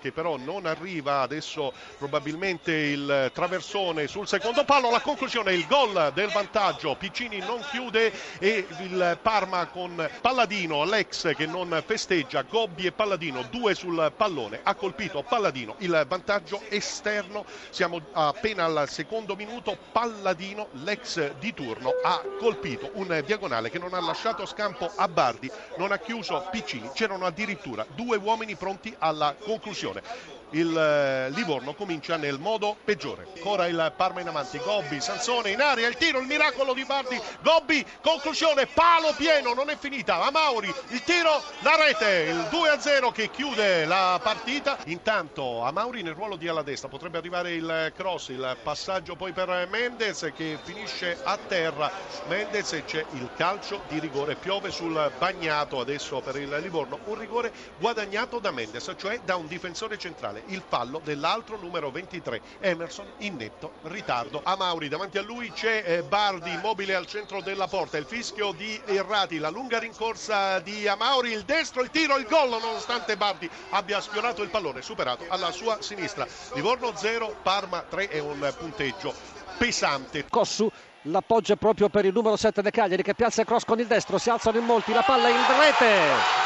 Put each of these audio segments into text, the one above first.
che però non arriva, adesso probabilmente il traversone sul secondo palo, la conclusione, il gol del vantaggio, Piccini non chiude e il Parma con Palladino, l'ex che non festeggia, Gobbi e Palladino, due sul pallone, ha colpito Palladino, il vantaggio esterno, siamo appena al secondo minuto, Palladino, l'ex di turno, ha colpito un diagonale che non ha lasciato scampo a Bardi, non ha chiuso Piccini, c'erano addirittura due uomini pronti alla conclusione discussione il eh, Livorno comincia nel modo peggiore. Ancora il Parma in avanti, Gobbi, Sansone in aria, il tiro, il miracolo di Bardi, Gobbi, conclusione, palo pieno, non è finita. A Mauri, il tiro, la rete, il 2-0 che chiude la partita. Intanto a Mauri nel ruolo di alla destra potrebbe arrivare il cross, il passaggio poi per Mendez che finisce a terra. Mendez e c'è il calcio di rigore, piove sul bagnato adesso per il Livorno, un rigore guadagnato da Mendez, cioè da un difensore centrale il fallo dell'altro numero 23 Emerson in netto ritardo. A Mauri davanti a lui c'è eh, Bardi immobile al centro della porta il fischio di Errati la lunga rincorsa di Amauri il destro il tiro il gol nonostante Bardi abbia sfiorato il pallone superato alla sua sinistra. Livorno 0 Parma 3 è un punteggio pesante. Cossu l'appoggia proprio per il numero 7 De Cagliari che piazza il cross con il destro si alzano in molti la palla in rete.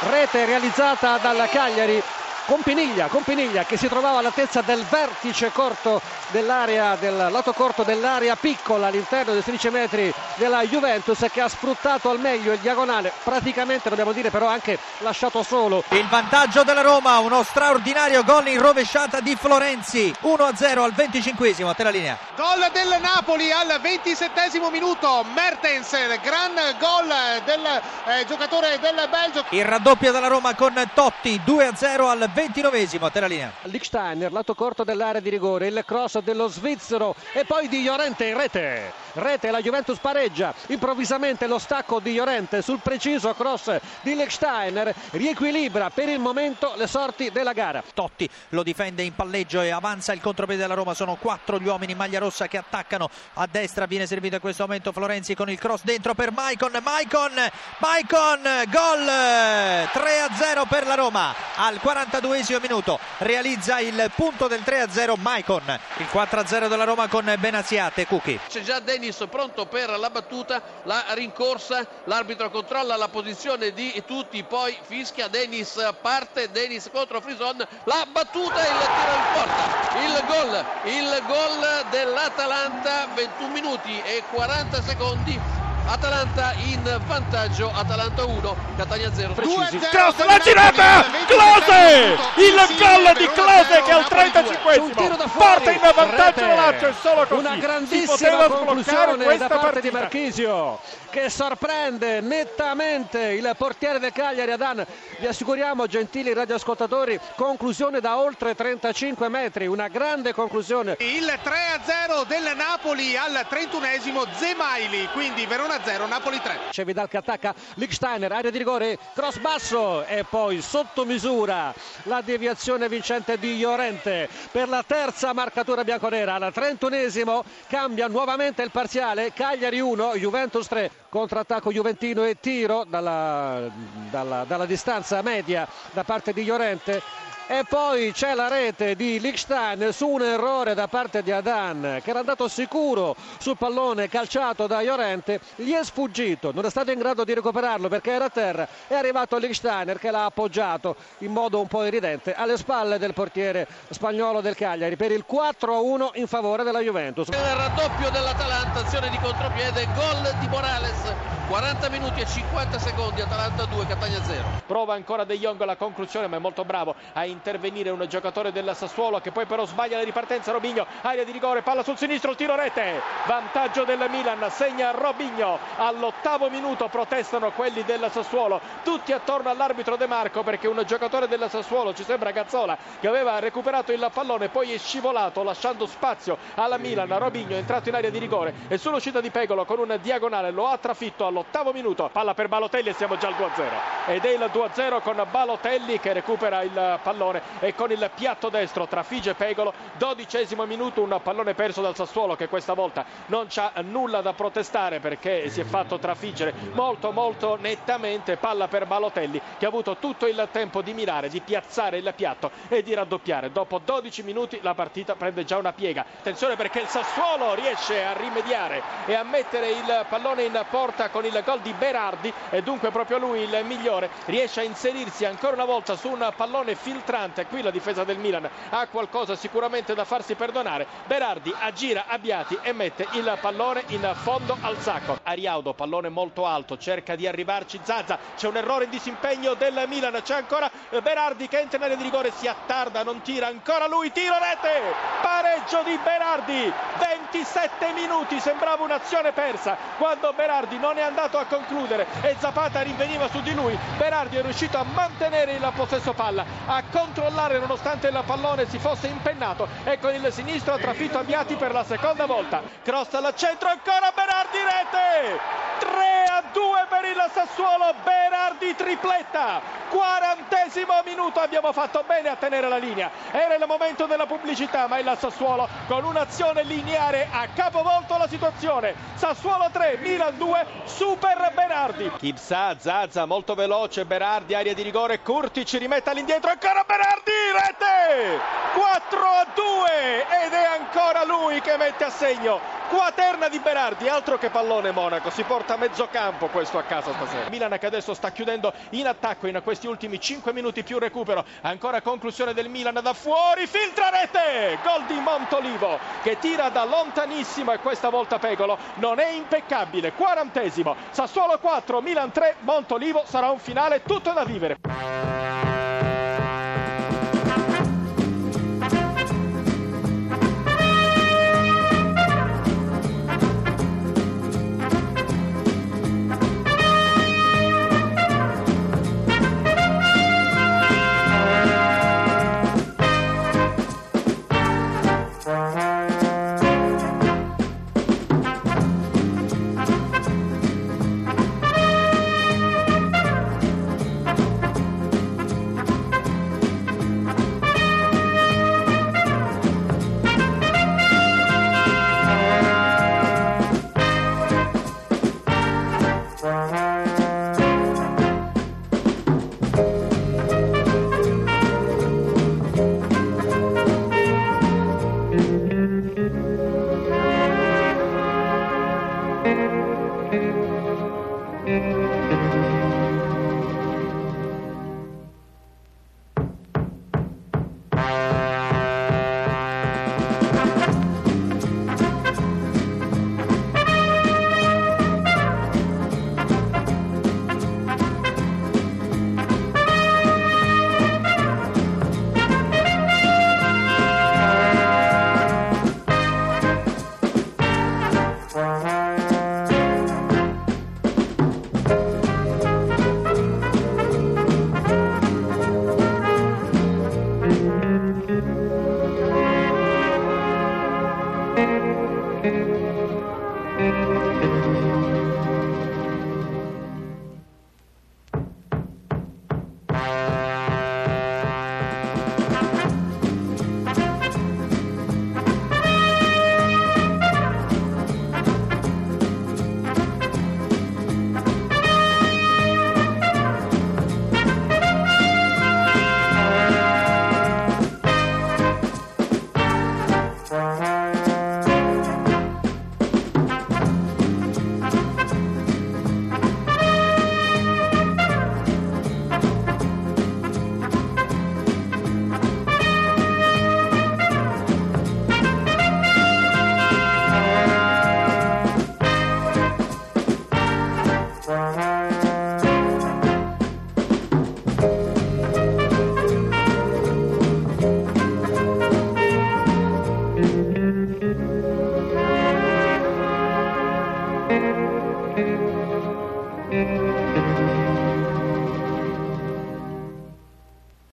Rete realizzata dalla Cagliari con Piniglia, con Piniglia che si trovava all'altezza del vertice corto dell'area, del lato corto dell'area piccola all'interno dei 16 metri della Juventus che ha sfruttato al meglio il diagonale, praticamente dobbiamo dire però anche lasciato solo. Il vantaggio della Roma, uno straordinario gol in rovesciata di Florenzi, 1-0 al 25esimo, te la linea. Gol del Napoli al 27 minuto, Mertens, gran gol del eh, giocatore del Belgio. Il raddoppio della Roma con Totti, 2-0 al 29esimo, te la linea. Lichsteiner, lato corto dell'area di rigore, il cross dello svizzero e poi di Llorente in rete. Rete, la Juventus pareggia, improvvisamente lo stacco di Llorente sul preciso cross di Lichsteiner riequilibra per il momento le sorti della gara. Totti lo difende in palleggio e avanza il contropiede della Roma, sono quattro gli uomini in maglia rossa che attaccano a destra, viene servito in questo momento Florenzi con il cross dentro per Maicon, Maicon, Maicon, gol 3-0 per la Roma al 42 minuto. Realizza il punto del 3-0 Maicon. Il 4-0 della Roma con Benaziate Cucchi. C'è già Dennis pronto per la battuta la rincorsa l'arbitro controlla la posizione di tutti poi fischia Dennis parte Dennis contro Frison la battuta e il tiro in porta. Il gol il gol dell'Atalanta 21 minuti e 40 secondi Atalanta in vantaggio, Atalanta 1, Catania 0. Cross, la girata! Close! Il gol di Close che al 35esimo porta in vantaggio la Lazio e solo così una grandissima conclusione da parte partita. di Marchisio che sorprende nettamente il portiere del Cagliari Adan. Vi assicuriamo, gentili radioascoltatori, conclusione da oltre 35 metri, una grande conclusione. Il 3-0 del Napoli al 31esimo Zemaili, quindi Verona 0, Napoli 3. C'è Vidal che attacca Lichsteiner, area di rigore, cross basso e poi sotto misura la deviazione vincente di Llorente per la terza marcatura bianconera. Al 31esimo cambia nuovamente il parziale, Cagliari 1, Juventus 3, contrattacco Juventino e tiro dalla, dalla, dalla distanza media da parte di Llorente e poi c'è la rete di Lichstein su un errore da parte di Adan che era andato sicuro sul pallone calciato da Llorente gli è sfuggito non è stato in grado di recuperarlo perché era a terra è arrivato Lichsteiner che l'ha appoggiato in modo un po' evidente alle spalle del portiere spagnolo del Cagliari per il 4-1 in favore della Juventus. Il raddoppio dell'Atalanta azione di contropiede gol di Morales 40 minuti e 50 secondi Atalanta 2 Catania 0 prova ancora De Jong alla conclusione ma è molto bravo a intervenire un giocatore del Sassuolo che poi però sbaglia la ripartenza. Robigno area di rigore palla sul sinistro tiro rete. Vantaggio del Milan segna Robigno all'ottavo minuto protestano quelli del Sassuolo. Tutti attorno all'arbitro De Marco perché un giocatore del Sassuolo ci sembra Gazzola che aveva recuperato il pallone poi è scivolato lasciando spazio alla Milan. Robigno è entrato in area di rigore e sull'uscita di Pegolo con un diagonale lo ha trafitto allo all'ottavo minuto. Palla per Balotelli e siamo già al 2-0. Ed è il 2-0 con Balotelli che recupera il pallone e con il piatto destro tra Fige e Pegolo. Dodicesimo minuto, un pallone perso dal Sassuolo che questa volta non c'ha nulla da protestare perché si è fatto trafiggere molto molto nettamente. Palla per Balotelli che ha avuto tutto il tempo di mirare, di piazzare il piatto e di raddoppiare. Dopo 12 minuti la partita prende già una piega. Attenzione perché il Sassuolo riesce a rimediare e a mettere il pallone in porta con il gol di Berardi e dunque proprio lui il migliore riesce a inserirsi ancora una volta su un pallone filtrante. Qui la difesa del Milan ha qualcosa sicuramente da farsi perdonare. Berardi aggira Abbiati e mette il pallone in fondo al sacco. Ariaudo, pallone molto alto, cerca di arrivarci Zazza. C'è un errore in disimpegno del Milan. C'è ancora Berardi che entra in area di rigore, si attarda, non tira ancora lui, tiro rete. Pareggio di Berardi. 27 minuti, sembrava un'azione persa quando Berardi non è andato a concludere e Zapata rinveniva su di lui. Berardi è riuscito a mantenere il possesso palla, a controllare nonostante il pallone si fosse impennato e con il sinistro ha trafitto Abbiati per la seconda volta. Cross al centro, ancora Berardi rete! 3 a 2 per il Sassuolo, Berardi tripletta, quarantesimo minuto, abbiamo fatto bene a tenere la linea, era il momento della pubblicità, ma il Sassuolo con un'azione lineare ha capovolto la situazione, Sassuolo 3, Milan 2, super Berardi. Chipsa, Zazza, molto veloce, Berardi, aria di rigore, Curti ci rimette all'indietro, ancora Berardi, rete! 4 a 2 ed è ancora lui che mette a segno Quaterna di Berardi, altro che pallone Monaco, si porta a mezzo campo questo a casa stasera. Milan che adesso sta chiudendo in attacco in questi ultimi 5 minuti più recupero, ancora conclusione del Milan da fuori, filtra rete, gol di Montolivo che tira da lontanissimo e questa volta Pegolo non è impeccabile, quarantesimo, Sassuolo 4, Milan 3, Montolivo sarà un finale tutto da vivere.